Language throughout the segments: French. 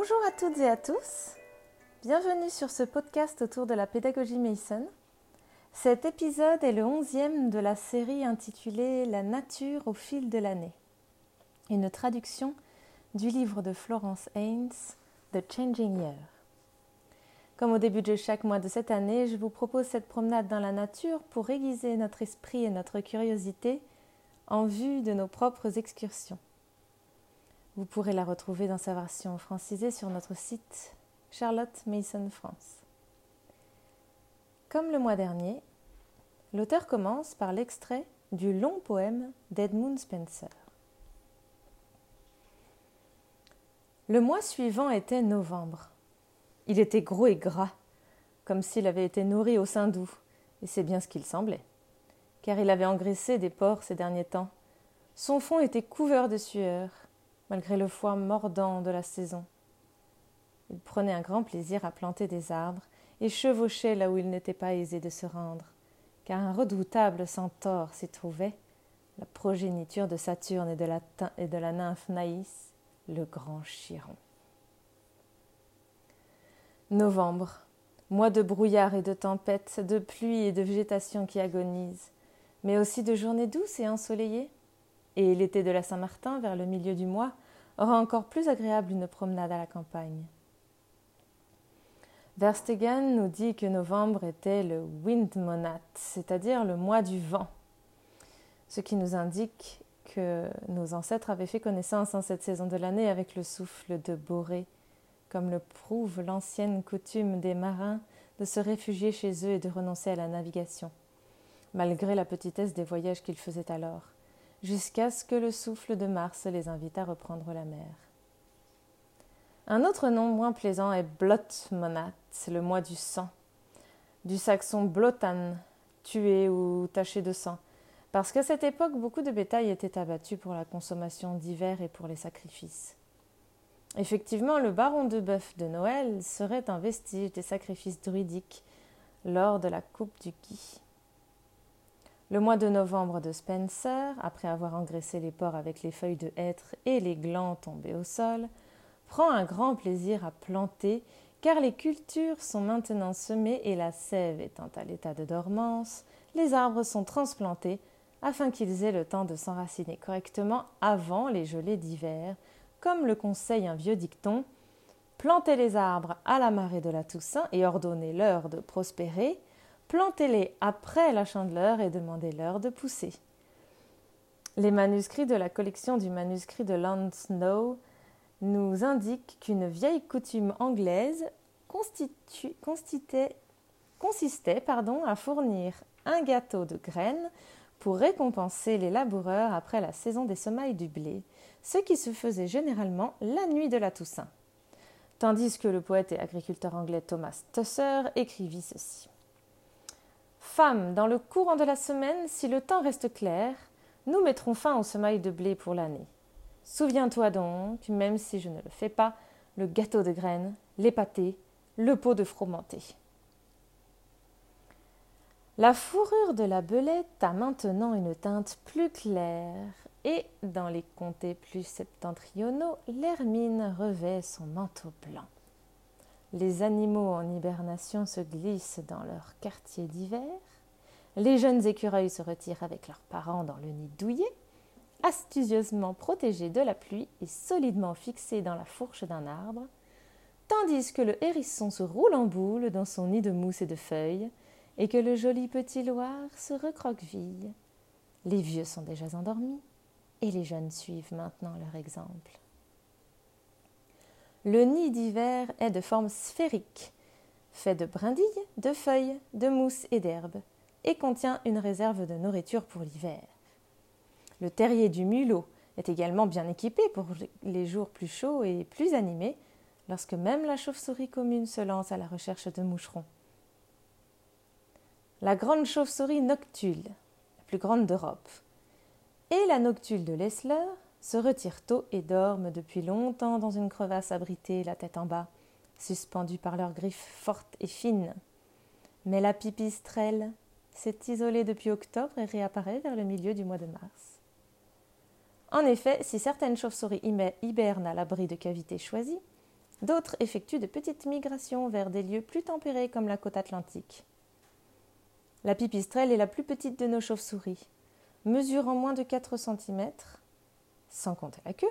Bonjour à toutes et à tous. Bienvenue sur ce podcast autour de la pédagogie Mason. Cet épisode est le onzième de la série intitulée La nature au fil de l'année. Une traduction du livre de Florence Haynes, The Changing Year. Comme au début de chaque mois de cette année, je vous propose cette promenade dans la nature pour aiguiser notre esprit et notre curiosité en vue de nos propres excursions. Vous pourrez la retrouver dans sa version francisée sur notre site Charlotte Mason France. Comme le mois dernier, l'auteur commence par l'extrait du long poème d'Edmund Spencer. Le mois suivant était novembre. Il était gros et gras, comme s'il avait été nourri au sein doux, et c'est bien ce qu'il semblait, car il avait engraissé des porcs ces derniers temps. Son front était couvert de sueur, malgré le foie mordant de la saison. Il prenait un grand plaisir à planter des arbres et chevauchait là où il n'était pas aisé de se rendre, car un redoutable centaure s'y trouvait, la progéniture de Saturne et de la, nymphe Naïs, le grand Chiron. Novembre, mois de brouillard et de tempêtes, de pluie et de végétation qui agonise, mais aussi de journées douces et ensoleillées. Et l'été de la Saint-Martin, vers le milieu du mois, aura encore plus agréable une promenade à la campagne. Verstegen nous dit que novembre était le windmonat, c'est-à-dire le mois du vent, ce qui nous indique que nos ancêtres avaient fait connaissance en cette saison de l'année avec le souffle de Boré, comme le prouve l'ancienne coutume des marins de se réfugier chez eux et de renoncer à la navigation, malgré la petitesse des voyages qu'ils faisaient alors jusqu'à ce que le souffle de Mars les invite à reprendre la mer. Un autre nom moins plaisant est Blotmonat, le mois du sang, du saxon blotan, tué ou taché de sang, parce qu'à cette époque beaucoup de bétail était abattu pour la consommation d'hiver et pour les sacrifices. Effectivement, le baron de bœuf de Noël serait un vestige des sacrifices druidiques lors de la coupe du Guy. Le mois de novembre de Spencer, après avoir engraissé les porcs avec les feuilles de hêtre et les glands tombés au sol, prend un grand plaisir à planter, car les cultures sont maintenant semées et la sève étant à l'état de dormance, les arbres sont transplantés afin qu'ils aient le temps de s'enraciner correctement avant les gelées d'hiver, comme le conseille un vieux dicton Plantez les arbres à la marée de la Toussaint et ordonnez-leur de prospérer, plantez-les après la chandeleur et demandez-leur de pousser. Les manuscrits de la collection du manuscrit de Land Snow nous indiquent qu'une vieille coutume anglaise consistait pardon, à fournir un gâteau de graines pour récompenser les laboureurs après la saison des semailles du blé, ce qui se faisait généralement la nuit de la Toussaint. Tandis que le poète et agriculteur anglais Thomas Tusser écrivit ceci. Dans le courant de la semaine, si le temps reste clair, nous mettrons fin au semailles de blé pour l'année. Souviens-toi donc, même si je ne le fais pas, le gâteau de graines, les pâtés, le pot de fromenté. La fourrure de la belette a maintenant une teinte plus claire, et dans les comtés plus septentrionaux, l'hermine revêt son manteau blanc. Les animaux en hibernation se glissent dans leur quartier d'hiver. Les jeunes écureuils se retirent avec leurs parents dans le nid douillet, astucieusement protégés de la pluie et solidement fixés dans la fourche d'un arbre, tandis que le hérisson se roule en boule dans son nid de mousse et de feuilles, et que le joli petit loir se recroqueville. Les vieux sont déjà endormis, et les jeunes suivent maintenant leur exemple. Le nid d'hiver est de forme sphérique, fait de brindilles, de feuilles, de mousse et d'herbes, et contient une réserve de nourriture pour l'hiver. Le terrier du mulot est également bien équipé pour les jours plus chauds et plus animés, lorsque même la chauve-souris commune se lance à la recherche de moucherons. La grande chauve-souris noctule, la plus grande d'Europe, et la noctule de Lessler se retirent tôt et dorment depuis longtemps dans une crevasse abritée, la tête en bas, suspendue par leurs griffes fortes et fines. Mais la pipistrelle s'est isolée depuis octobre et réapparaît vers le milieu du mois de mars. En effet, si certaines chauves-souris hibernent à l'abri de cavités choisies, D'autres effectuent de petites migrations vers des lieux plus tempérés comme la côte atlantique. La pipistrelle est la plus petite de nos chauves-souris, mesurant moins de 4 cm, sans compter la queue,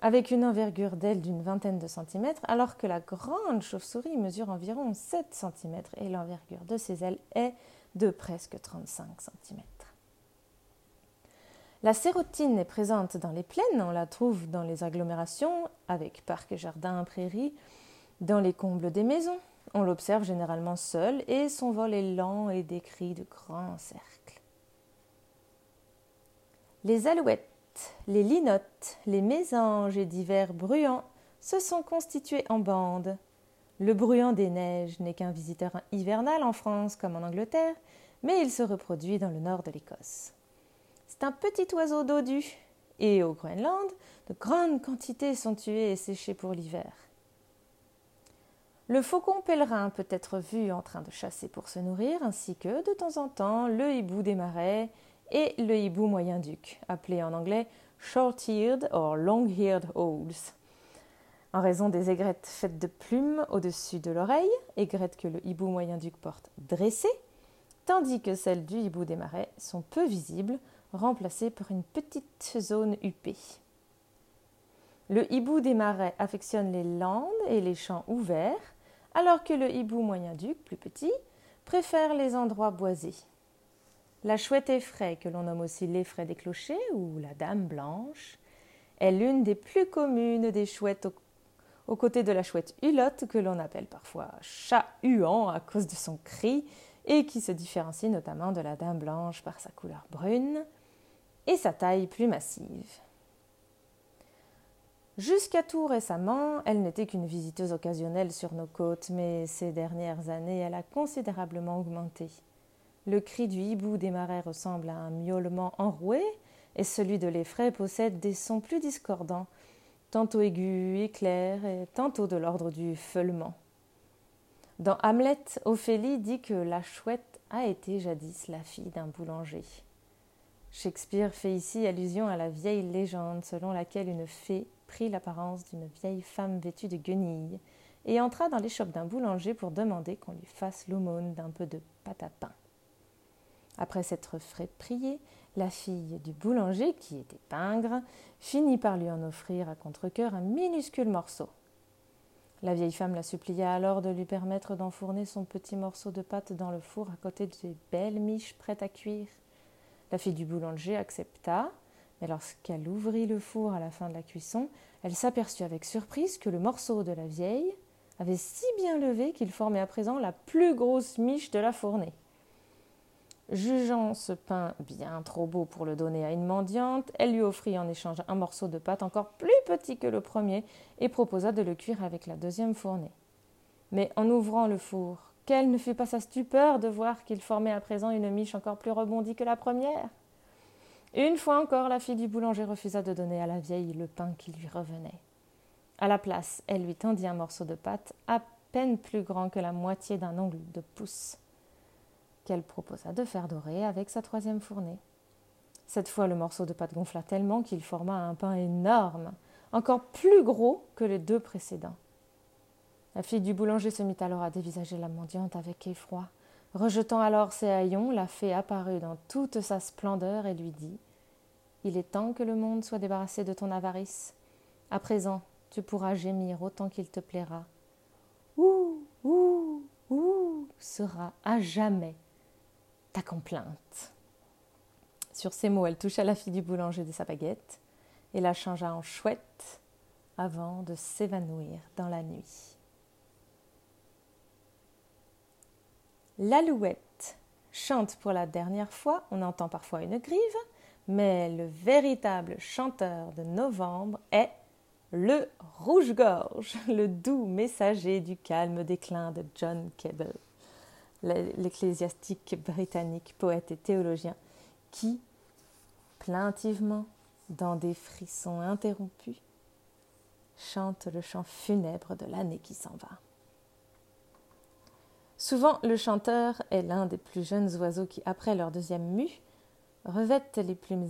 avec une envergure d'aile d'une vingtaine de centimètres, alors que la grande chauve-souris mesure environ 7 cm et l'envergure de ses ailes est de presque 35 cm. La sérotine est présente dans les plaines, on la trouve dans les agglomérations, avec parcs, jardins, prairies, dans les combles des maisons. On l'observe généralement seul et son vol est lent et décrit de grands cercles. Les alouettes les linottes, les mésanges et divers bruants se sont constitués en bandes. Le bruant des neiges n'est qu'un visiteur hivernal en France comme en Angleterre, mais il se reproduit dans le nord de l'Écosse. C'est un petit oiseau dodu, et au Groenland, de grandes quantités sont tuées et séchées pour l'hiver. Le faucon pèlerin peut être vu en train de chasser pour se nourrir, ainsi que, de temps en temps, le hibou des marais et le hibou moyen-duc, appelé en anglais short-eared or long-eared owls. En raison des aigrettes faites de plumes au-dessus de l'oreille, aigrettes que le hibou moyen-duc porte dressées, tandis que celles du hibou des marais sont peu visibles, remplacées par une petite zone huppée. Le hibou des marais affectionne les landes et les champs ouverts, alors que le hibou moyen-duc, plus petit, préfère les endroits boisés. La chouette effraie, que l'on nomme aussi l'effraie des clochers ou la dame blanche, est l'une des plus communes des chouettes aux, côtés de la chouette hulotte, que l'on appelle parfois chat huant à cause de son cri, et qui se différencie notamment de la dame blanche par sa couleur brune et sa taille plus massive. Jusqu'à tout récemment, elle n'était qu'une visiteuse occasionnelle sur nos côtes, mais ces dernières années, elle a considérablement augmenté. Le cri du hibou des marais ressemble à un miaulement enroué, et celui de l'effraie possède des sons plus discordants, tantôt aigus et clairs, et tantôt de l'ordre du feulement. Dans Hamlet, Ophélie dit que la chouette a été jadis la fille d'un boulanger. Shakespeare fait ici allusion à la vieille légende selon laquelle une fée prit l'apparence d'une vieille femme vêtue de guenilles et entra dans l'échoppe d'un boulanger pour demander qu'on lui fasse l'aumône d'un peu de pâte à pain. Après s'être fait prier, la fille du boulanger, qui était pingre, finit par lui en offrir à contre-coeur un minuscule morceau. La vieille femme la supplia alors de lui permettre d'enfourner son petit morceau de pâte dans le four à côté des belles miches prêtes à cuire. La fille du boulanger accepta, mais lorsqu'elle ouvrit le four à la fin de la cuisson, elle s'aperçut avec surprise que le morceau de la vieille avait si bien levé qu'il formait à présent la plus grosse miche de la fournée. Jugeant ce pain bien trop beau pour le donner à une mendiante, elle lui offrit en échange un morceau de pâte encore plus petit que le premier et proposa de le cuire avec la deuxième fournée. Mais en ouvrant le four, quelle ne fut pas sa stupeur de voir qu'il formait à présent une miche encore plus rebondie que la première? Une fois encore, la fille du boulanger refusa de donner à la vieille le pain qui lui revenait. À la place, elle lui tendit un morceau de pâte à peine plus grand que la moitié d'un ongle de pouce qu'elle proposa de faire dorer avec sa troisième fournée. Cette fois, le morceau de pâte gonfla tellement qu'il forma un pain énorme, encore plus gros que les deux précédents. La fille du boulanger se mit alors à dévisager la mendiante avec effroi. Rejetant alors ses haillons, la fée apparut dans toute sa splendeur et lui dit Il est temps que le monde soit débarrassé de ton avarice. À présent, tu pourras gémir autant qu'il te plaira. Ouh, ouh, ouh sera à jamais ta complainte. Sur ces mots, elle toucha la fille du boulanger de sa baguette et la changea en chouette avant de s'évanouir dans la nuit. L'alouette chante pour la dernière fois, on entend parfois une grive, mais le véritable chanteur de novembre est le rouge-gorge, le doux messager du calme déclin de John Cable l'ecclésiastique britannique, poète et théologien, qui, plaintivement, dans des frissons interrompus, chante le chant funèbre de l'année qui s'en va. Souvent, le chanteur est l'un des plus jeunes oiseaux qui, après leur deuxième mue, revêtent les plumes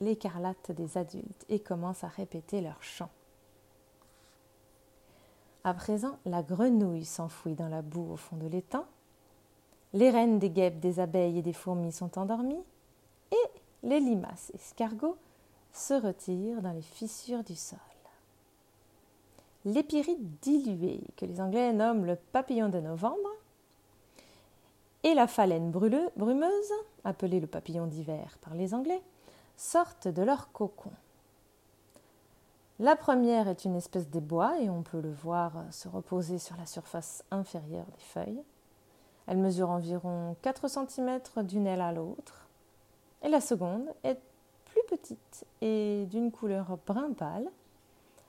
écarlates des adultes et commencent à répéter leur chant. À présent, la grenouille s'enfouit dans la boue au fond de l'étang. Les reines des guêpes, des abeilles et des fourmis sont endormies. Et les limaces escargots se retirent dans les fissures du sol. L'épirite diluée, que les Anglais nomment le papillon de novembre, et la phalène brumeuse, appelée le papillon d'hiver par les Anglais, sortent de leur cocon. La première est une espèce bois et on peut le voir se reposer sur la surface inférieure des feuilles. Elle mesure environ 4 cm d'une aile à l'autre. Et la seconde est plus petite et d'une couleur brun pâle,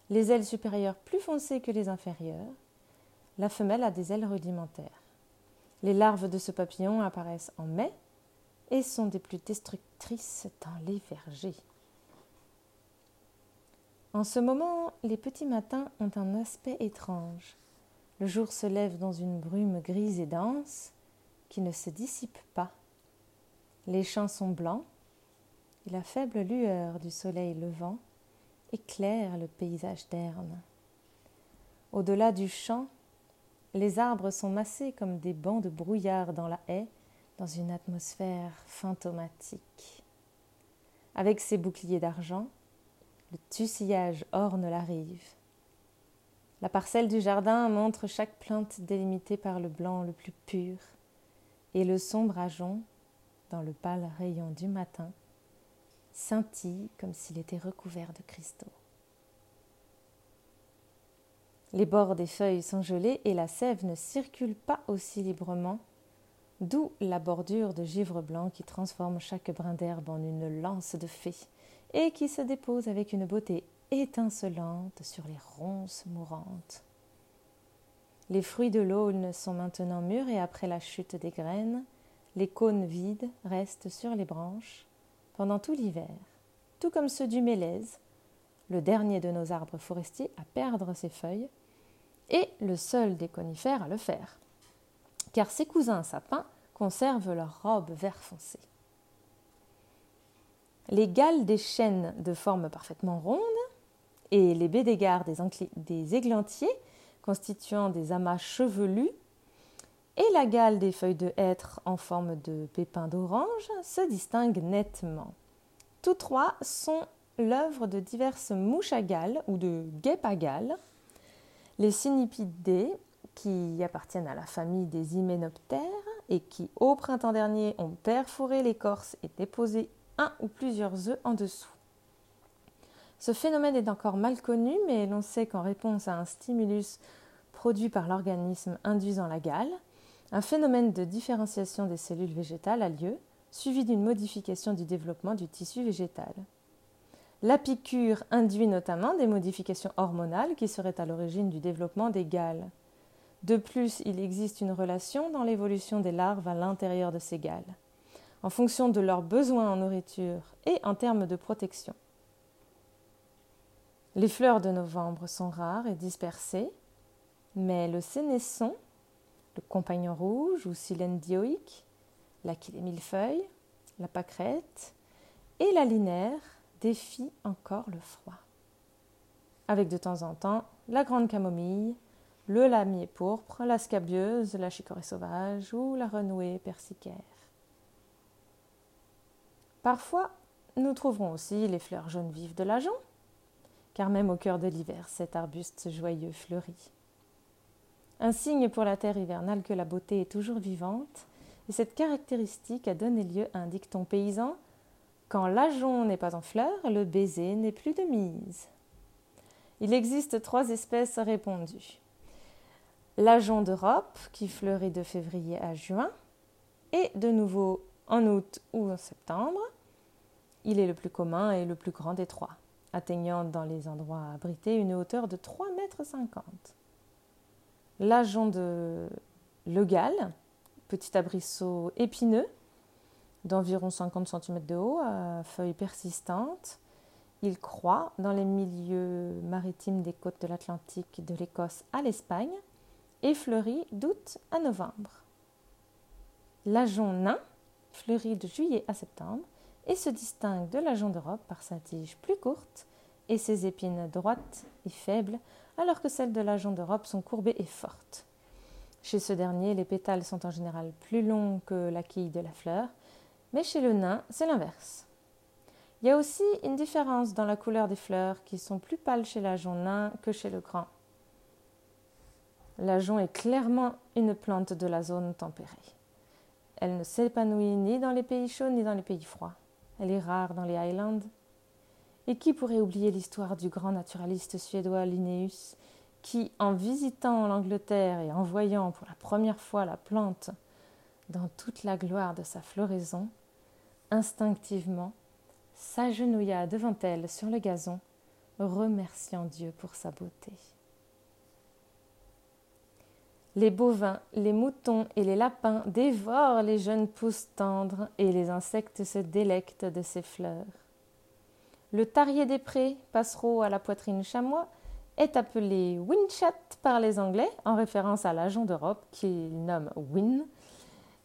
les ailes supérieures plus foncées que les inférieures. La femelle a des ailes rudimentaires. Les larves de ce papillon apparaissent en mai et sont des plus destructrices dans les vergers. En ce moment, les petits matins ont un aspect étrange. Le jour se lève dans une brume grise et dense qui ne se dissipe pas. Les champs sont blancs et la faible lueur du soleil levant éclaire le paysage d'Erne. Au-delà du champ, les arbres sont massés comme des bancs de brouillard dans la haie, dans une atmosphère fantomatique. Avec ses boucliers d'argent, le tussillage orne la rive. La parcelle du jardin montre chaque plante délimitée par le blanc le plus pur, et le sombre ajon, dans le pâle rayon du matin, scintille comme s'il était recouvert de cristaux. Les bords des feuilles sont gelés et la sève ne circule pas aussi librement, d'où la bordure de givre blanc qui transforme chaque brin d'herbe en une lance de fée et qui se dépose avec une beauté étincelante sur les ronces mourantes. Les fruits de l'aulne sont maintenant mûrs et après la chute des graines, les cônes vides restent sur les branches pendant tout l'hiver, tout comme ceux du mélèze, le dernier de nos arbres forestiers à perdre ses feuilles, et le seul des conifères à le faire, car ses cousins sapins conservent leur robe vert foncé. Les galles des chênes de forme parfaitement ronde et les baies d'égards des, des églantiers constituant des amas chevelus et la gale des feuilles de hêtre en forme de pépins d'orange se distinguent nettement. Tous trois sont l'œuvre de diverses mouches à gales ou de guêpes à gales. Les Cynipidae, qui appartiennent à la famille des hyménoptères et qui, au printemps dernier, ont perforé l'écorce et déposé un ou plusieurs œufs en dessous. Ce phénomène est encore mal connu, mais l'on sait qu'en réponse à un stimulus produit par l'organisme induisant la gale, un phénomène de différenciation des cellules végétales a lieu, suivi d'une modification du développement du tissu végétal. La piqûre induit notamment des modifications hormonales qui seraient à l'origine du développement des gales. De plus, il existe une relation dans l'évolution des larves à l'intérieur de ces gales, en fonction de leurs besoins en nourriture et en termes de protection. Les fleurs de novembre sont rares et dispersées, mais le sénesson, le compagnon rouge ou silène dioïque, la millefeuille, la pâquerette et la linaire défient encore le froid. Avec de temps en temps la grande camomille, le lamier pourpre, la scabieuse, la chicorée sauvage ou la renouée persicaire. Parfois, nous trouverons aussi les fleurs jaunes vives de l'ajon, car même au cœur de l'hiver, cet arbuste joyeux fleurit un signe pour la terre hivernale que la beauté est toujours vivante, et cette caractéristique a donné lieu à un dicton paysan Quand l'ajon n'est pas en fleur, le baiser n'est plus de mise. Il existe trois espèces répandues. L'ajon d'Europe, qui fleurit de février à juin, et de nouveau en août ou en septembre. Il est le plus commun et le plus grand des trois, atteignant dans les endroits abrités une hauteur de 3,50 mètres l'ajon de Legal, petit abrisseau épineux d'environ 50 cm de haut, feuilles persistantes. Il croît dans les milieux maritimes des côtes de l'Atlantique, de l'Écosse à l'Espagne, et fleurit d'août à novembre. L'ajon nain fleurit de juillet à septembre et se distingue de l'ajon d'Europe par sa tige plus courte et ses épines droites et faibles alors que celles de l'agent d'Europe sont courbées et fortes. Chez ce dernier, les pétales sont en général plus longs que la quille de la fleur, mais chez le nain, c'est l'inverse. Il y a aussi une différence dans la couleur des fleurs qui sont plus pâles chez l'agent nain que chez le grand. L'ajon est clairement une plante de la zone tempérée. Elle ne s'épanouit ni dans les pays chauds ni dans les pays froids. Elle est rare dans les Highlands. Et qui pourrait oublier l'histoire du grand naturaliste suédois Linnaeus, qui, en visitant l'Angleterre et en voyant pour la première fois la plante dans toute la gloire de sa floraison, instinctivement s'agenouilla devant elle sur le gazon, remerciant Dieu pour sa beauté. Les bovins, les moutons et les lapins dévorent les jeunes pousses tendres et les insectes se délectent de ces fleurs. Le tarier des prés, passereau à la poitrine chamois, est appelé winchat par les Anglais en référence à l'agent d'Europe qu'ils nomment win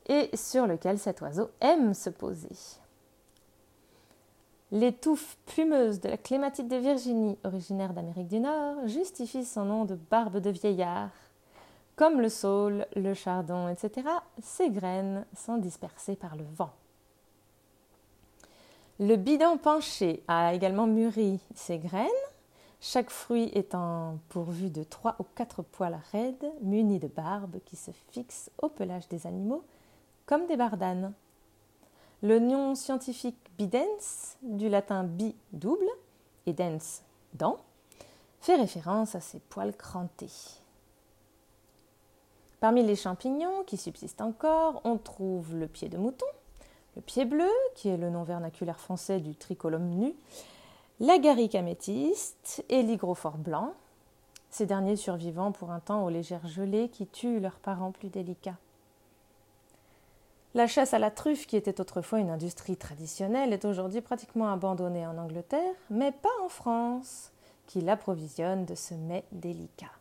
et sur lequel cet oiseau aime se poser. Les touffes plumeuses de la clématite de Virginie, originaire d'Amérique du Nord, justifient son nom de barbe de vieillard comme le saule, le chardon, etc., ces graines sont dispersées par le vent. Le bidon penché a également mûri ses graines, chaque fruit étant pourvu de trois ou quatre poils raides munis de barbe qui se fixent au pelage des animaux comme des bardanes. Le nom scientifique bidens, du latin bi double et dens dent, fait référence à ces poils crantés. Parmi les champignons qui subsistent encore, on trouve le pied de mouton, le pied bleu, qui est le nom vernaculaire français du tricolum nu, l'agaric améthyste et l'hygrophore blanc, ces derniers survivant pour un temps aux légères gelées qui tuent leurs parents plus délicats. La chasse à la truffe, qui était autrefois une industrie traditionnelle, est aujourd'hui pratiquement abandonnée en Angleterre, mais pas en France, qui l'approvisionne de ce mets délicat.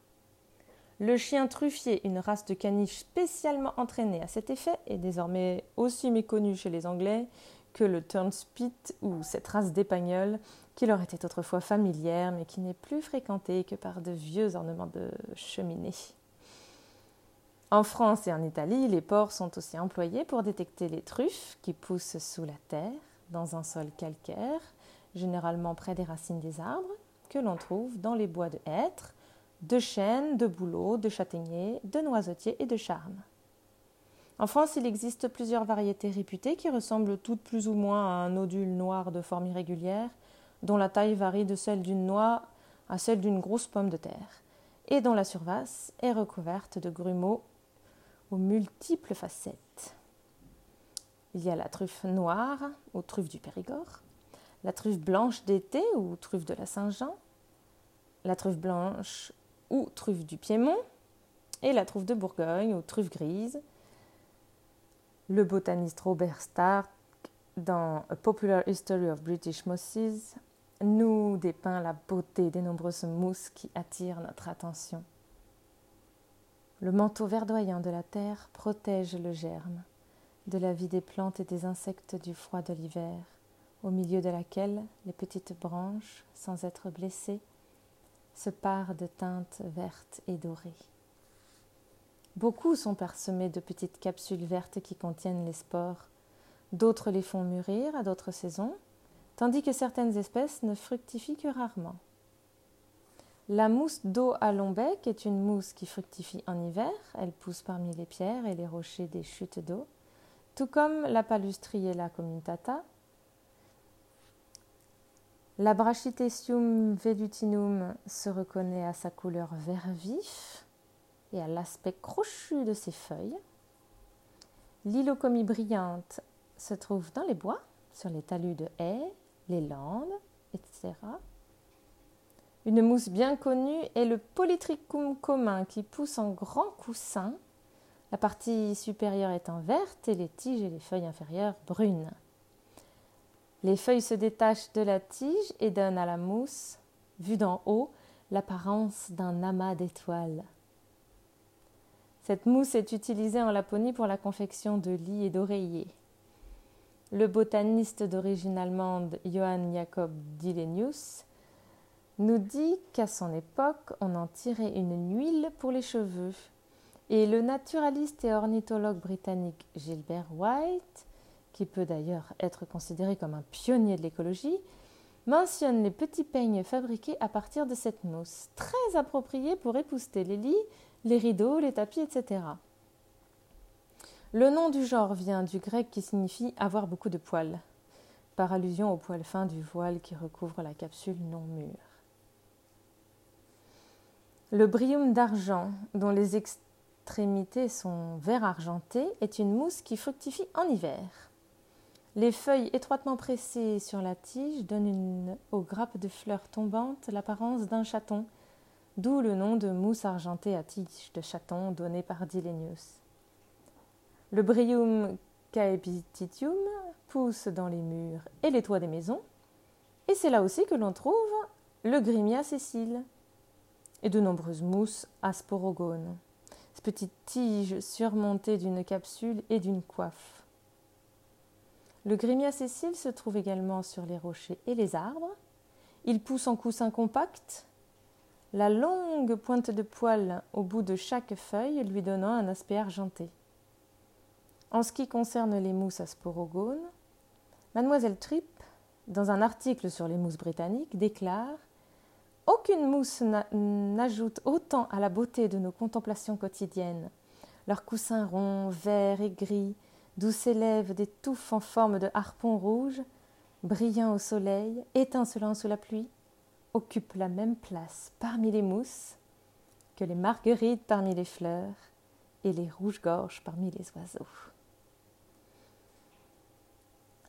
Le chien truffier, une race de caniche spécialement entraînée à cet effet, est désormais aussi méconnu chez les Anglais que le turnspit ou cette race d'épagnol qui leur était autrefois familière mais qui n'est plus fréquentée que par de vieux ornements de cheminée. En France et en Italie, les porcs sont aussi employés pour détecter les truffes qui poussent sous la terre, dans un sol calcaire, généralement près des racines des arbres, que l'on trouve dans les bois de hêtres de chênes, de bouleaux, de châtaigniers, de noisetiers et de charmes. En France, il existe plusieurs variétés réputées qui ressemblent toutes plus ou moins à un nodule noir de forme irrégulière, dont la taille varie de celle d'une noix à celle d'une grosse pomme de terre, et dont la surface est recouverte de grumeaux aux multiples facettes. Il y a la truffe noire, ou truffe du Périgord, la truffe blanche d'été, ou truffe de la Saint-Jean, la truffe blanche ou truffe du Piémont, et la truffe de Bourgogne ou truffe grise. Le botaniste Robert Stark, dans A Popular History of British Mosses, nous dépeint la beauté des nombreuses mousses qui attirent notre attention. Le manteau verdoyant de la terre protège le germe de la vie des plantes et des insectes du froid de l'hiver, au milieu de laquelle les petites branches, sans être blessées, se parent de teintes vertes et dorées. Beaucoup sont parsemés de petites capsules vertes qui contiennent les spores. D'autres les font mûrir à d'autres saisons, tandis que certaines espèces ne fructifient que rarement. La mousse d'eau à long bec est une mousse qui fructifie en hiver. Elle pousse parmi les pierres et les rochers des chutes d'eau, tout comme la palustriella communicata, la Brachytecium velutinum se reconnaît à sa couleur vert vif et à l'aspect crochu de ses feuilles. L'ilocomie brillante se trouve dans les bois, sur les talus de haies, les landes, etc. Une mousse bien connue est le Polytrichum commun qui pousse en grands coussins, la partie supérieure étant verte et les tiges et les feuilles inférieures brunes. Les feuilles se détachent de la tige et donnent à la mousse, vue d'en haut, l'apparence d'un amas d'étoiles. Cette mousse est utilisée en Laponie pour la confection de lits et d'oreillers. Le botaniste d'origine allemande Johann Jakob Dillenius nous dit qu'à son époque, on en tirait une huile pour les cheveux. Et le naturaliste et ornithologue britannique Gilbert White, qui peut d'ailleurs être considéré comme un pionnier de l'écologie, mentionne les petits peignes fabriqués à partir de cette mousse, très appropriés pour épousseter les lits, les rideaux, les tapis, etc. Le nom du genre vient du grec qui signifie avoir beaucoup de poils, par allusion au poil fin du voile qui recouvre la capsule non mûre. Le bryum d'argent, dont les extrémités sont vert argenté, est une mousse qui fructifie en hiver. Les feuilles étroitement pressées sur la tige donnent aux grappes de fleurs tombantes l'apparence d'un chaton, d'où le nom de mousse argentée à tige de chaton donné par Dillenius. Le Bryum caepititium pousse dans les murs et les toits des maisons, et c'est là aussi que l'on trouve le Grimia sessile et de nombreuses mousses asporogones petite tige surmontée d'une capsule et d'une coiffe. Le grimia sessile se trouve également sur les rochers et les arbres. Il pousse en coussin compact, la longue pointe de poil au bout de chaque feuille lui donnant un aspect argenté. En ce qui concerne les mousses asporogones, mademoiselle Tripp, dans un article sur les mousses britanniques, déclare aucune mousse n'ajoute autant à la beauté de nos contemplations quotidiennes. Leurs coussins ronds, verts et gris, d'où s'élèvent des touffes en forme de harpons rouges, brillant au soleil, étincelant sous la pluie, occupent la même place parmi les mousses que les marguerites parmi les fleurs et les rouges-gorges parmi les oiseaux.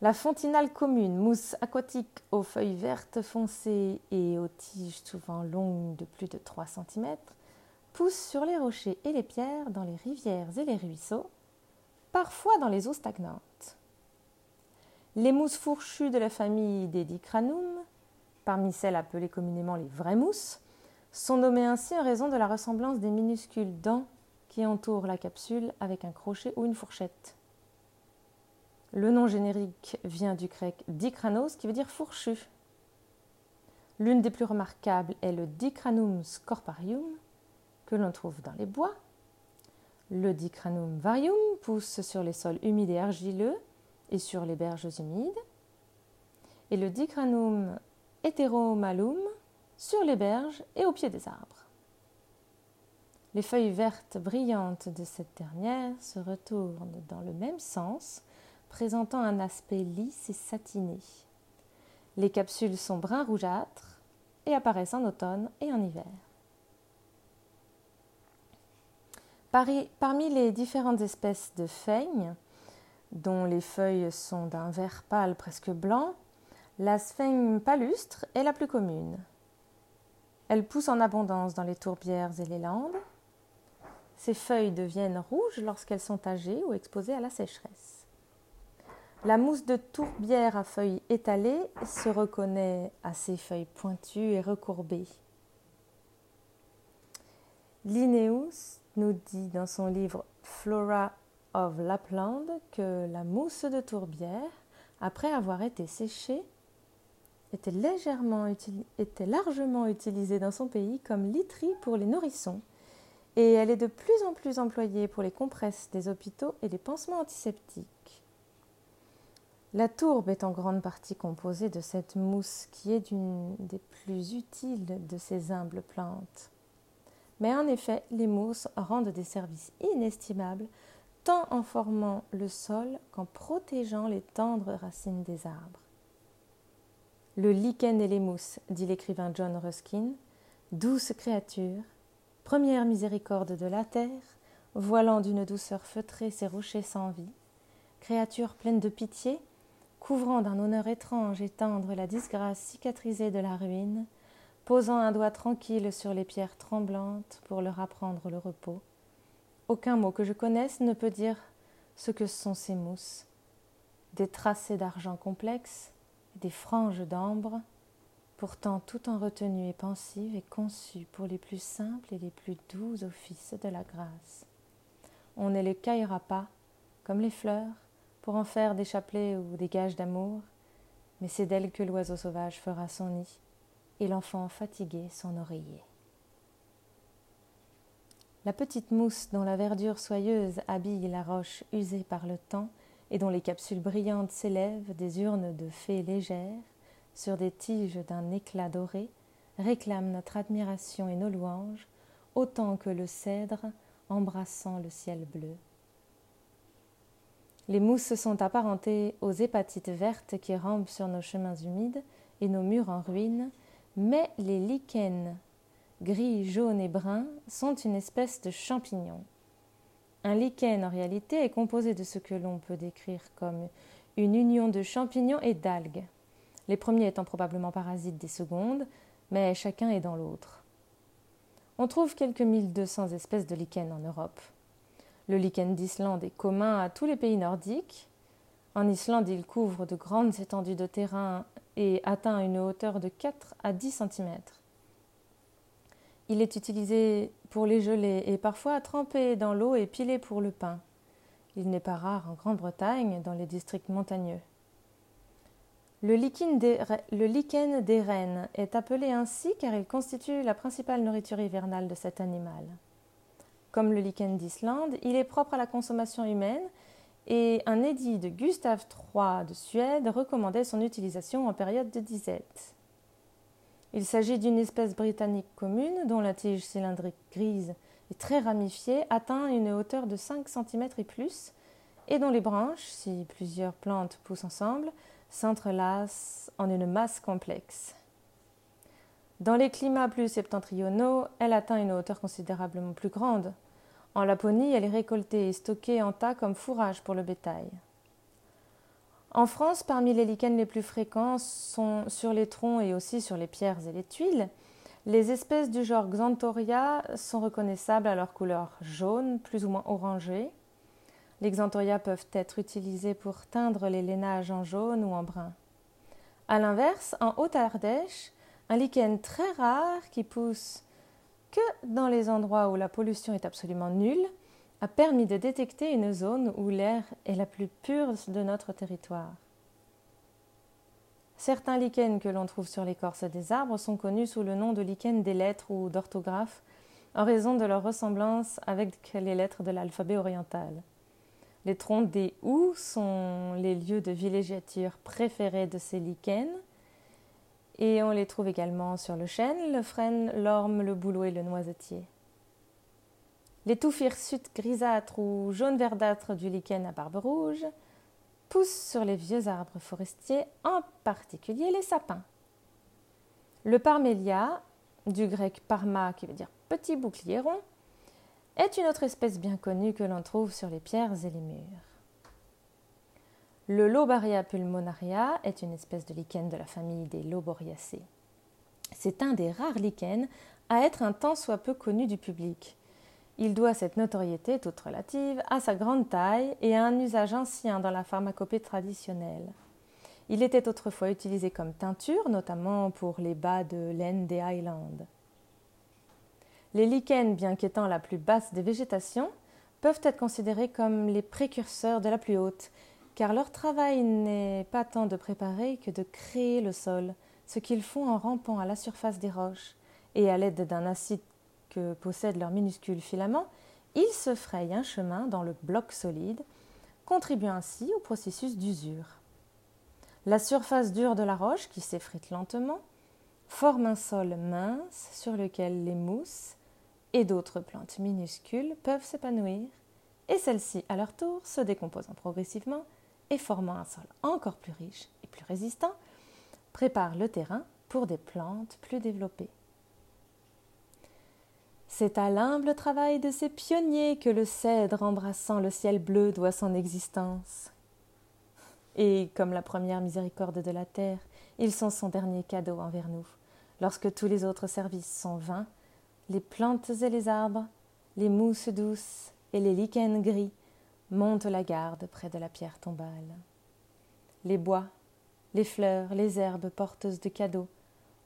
La fontinale commune, mousse aquatique aux feuilles vertes foncées et aux tiges souvent longues de plus de 3 cm, pousse sur les rochers et les pierres, dans les rivières et les ruisseaux, parfois dans les eaux stagnantes. Les mousses fourchues de la famille des Dicranum, parmi celles appelées communément les vraies mousses, sont nommées ainsi en raison de la ressemblance des minuscules dents qui entourent la capsule avec un crochet ou une fourchette. Le nom générique vient du grec dikranos qui veut dire fourchu. L'une des plus remarquables est le Dicranum scorparium que l'on trouve dans les bois. Le Dicranum varium pousse sur les sols humides et argileux et sur les berges humides. Et le Dicranum heteromalum sur les berges et au pied des arbres. Les feuilles vertes brillantes de cette dernière se retournent dans le même sens présentant un aspect lisse et satiné. Les capsules sont brun rougeâtres et apparaissent en automne et en hiver. Parmi les différentes espèces de feignes, dont les feuilles sont d'un vert pâle presque blanc, la sphaigne palustre est la plus commune. Elle pousse en abondance dans les tourbières et les landes. Ses feuilles deviennent rouges lorsqu'elles sont âgées ou exposées à la sécheresse. La mousse de tourbière à feuilles étalées se reconnaît à ses feuilles pointues et recourbées. Linnaeus nous dit dans son livre Flora of Lapland que la mousse de tourbière, après avoir été séchée, était, largement utilisée dans son pays comme literie pour les nourrissons, et elle est de plus en plus employée pour les compresses des hôpitaux et les pansements antiseptiques. La tourbe est en grande partie composée de cette mousse qui est d'une des plus utiles de ces humbles plantes. Mais en effet, les mousses rendent des services inestimables tant en formant le sol qu'en protégeant les tendres racines des arbres. Le lichen et les mousses, dit l'écrivain John Ruskin, douce créature, première miséricorde de la terre, voilant d'une douceur feutrée ces rochers sans vie, créature pleine de pitié, couvrant d'un honneur étrange et tendre la disgrâce cicatrisée de la ruine, posant un doigt tranquille sur les pierres tremblantes pour leur apprendre le repos. Aucun mot que je connaisse ne peut dire ce que sont ces mousses. Des tracés d'argent complexes, des franges d'ambre, pourtant tout en retenue et pensive et conçues pour les plus simples et les plus doux offices de la grâce. On ne les caillera pas, comme les fleurs, pour en faire des chapelets ou des gages d'amour, mais c'est d'elle que l'oiseau sauvage fera son nid. Et l'enfant fatigué son oreiller. La petite mousse dont la verdure soyeuse habille la roche usée par le temps et dont les capsules brillantes s'élèvent des urnes de fées légères sur des tiges d'un éclat doré réclame notre admiration et nos louanges autant que le cèdre embrassant le ciel bleu. Les mousses sont apparentées aux hépatites vertes qui rampent sur nos chemins humides et nos murs en ruine, mais les lichens gris, jaunes et bruns sont une espèce de champignon. Un lichen, en réalité, est composé de ce que l'on peut décrire comme une union de champignons et d'algues, les premiers étant probablement parasites des secondes, mais chacun est dans l'autre. On trouve quelques 1200 espèces de lichens en Europe. Le lichen d'Islande est commun à tous les pays nordiques. En Islande, il couvre de grandes étendues de terrain et atteint une hauteur de 4 à 10 cm. Il est utilisé pour les gelées et parfois trempé dans l'eau et pilé pour le pain. Il n'est pas rare en Grande-Bretagne, dans les districts montagneux. Le lichen, des, rennes est appelé ainsi car il constitue la principale nourriture hivernale de cet animal. Comme le lichen d'Islande, il est propre à la consommation humaine et un édit de Gustave III de Suède recommandait son utilisation en période de disette. Il s'agit d'une espèce britannique commune dont la tige cylindrique grise et très ramifiée atteint une hauteur de 5 cm et plus, et dont les branches, si plusieurs plantes poussent ensemble, s'entrelacent en une masse complexe. Dans les climats plus septentrionaux, elle atteint une hauteur considérablement plus grande. En Laponie, elle est récoltée et stockée en tas comme fourrage pour le bétail. En France, parmi les lichens les plus fréquents sont sur les troncs et aussi sur les pierres et les tuiles. Les espèces du genre Xanthoria sont reconnaissables à leur couleur jaune, plus ou moins orangée. Les Xanthoria peuvent être utilisés pour teindre les lainages en jaune ou en brun. A l'inverse, en Haute-Ardèche, un lichen très rare qui pousse que dans les endroits où la pollution est absolument nulle a permis de détecter une zone où l'air est la plus pure de notre territoire. Certains lichens que l'on trouve sur l'écorce des arbres sont connus sous le nom de lichens des lettres ou d'orthographe en raison de leur ressemblance avec les lettres de l'alphabet oriental. Les troncs des houx sont les lieux de villégiature préférés de ces lichens et on les trouve également sur le chêne, le frêne, l'orme, le bouleau et le noisetier. Les touffes hirsutes grisâtres ou jaune verdâtres du lichen à barbe rouge poussent sur les vieux arbres forestiers, en particulier les sapins. Le parmélia, du grec parma qui veut dire petit bouclier rond, est une autre espèce bien connue que l'on trouve sur les pierres et les murs. Le Lobaria pulmonaria est une espèce de lichen de la famille des Loboriacées. C'est un des rares lichens à être un tant soit peu connu du public. Il doit cette notoriété, toute relative, à sa grande taille et à un usage ancien dans la pharmacopée traditionnelle. Il était autrefois utilisé comme teinture, notamment pour les bas de laine des Highlands. Les lichens, bien qu'étant la plus basse des végétations, peuvent être considérés comme les précurseurs de la plus haute, car leur travail n'est pas tant de préparer que de créer le sol, ce qu'ils font en rampant à la surface des roches, et à l'aide d'un acide que possèdent leurs minuscules filaments, ils se frayent un chemin dans le bloc solide, contribuant ainsi au processus d'usure. La surface dure de la roche, qui s'effrite lentement, forme un sol mince sur lequel les mousses et d'autres plantes minuscules peuvent s'épanouir, et celles-ci, à leur tour, se décomposant progressivement et formant un sol encore plus riche et plus résistant, préparent le terrain pour des plantes plus développées. C'est à l'humble travail de ces pionniers que le cèdre embrassant le ciel bleu doit son existence. Et comme la première miséricorde de la terre, ils sont son dernier cadeau envers nous. Lorsque tous les autres services sont vains, les plantes et les arbres, les mousses douces et les lichens gris montent la garde près de la pierre tombale. Les bois, les fleurs, les herbes porteuses de cadeaux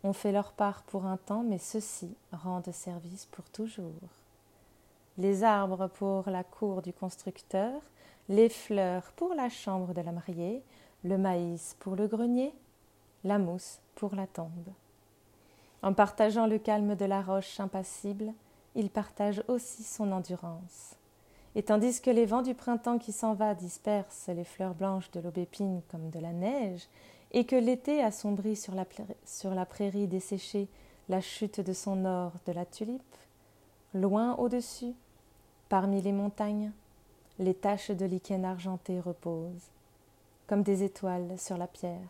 ont fait leur part pour un temps, mais ceux-ci rendent service pour toujours. Les arbres pour la cour du constructeur, les fleurs pour la chambre de la mariée, le maïs pour le grenier, la mousse pour la tombe. En partageant le calme de la roche impassible, il partage aussi son endurance. Et tandis que les vents du printemps qui s'en va dispersent les fleurs blanches de l'aubépine comme de la neige, et que l'été assombrit sur la, prairie desséchée la chute de son or de la tulipe, loin au-dessus, parmi les montagnes, les taches de lichen argenté reposent, comme des étoiles sur la pierre.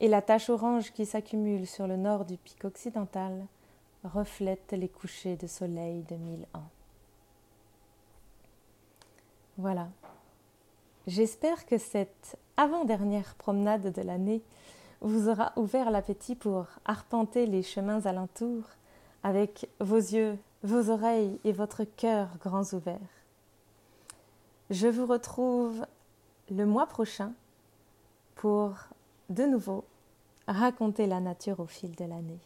Et la tache orange qui s'accumule sur le nord du pic occidental reflète les couchers de soleil de mille ans. Voilà. J'espère que cette avant-dernière promenade de l'année vous aura ouvert l'appétit pour arpenter les chemins alentours avec vos yeux, vos oreilles et votre cœur grands ouverts. Je vous retrouve le mois prochain pour de nouveau raconter la nature au fil de l'année.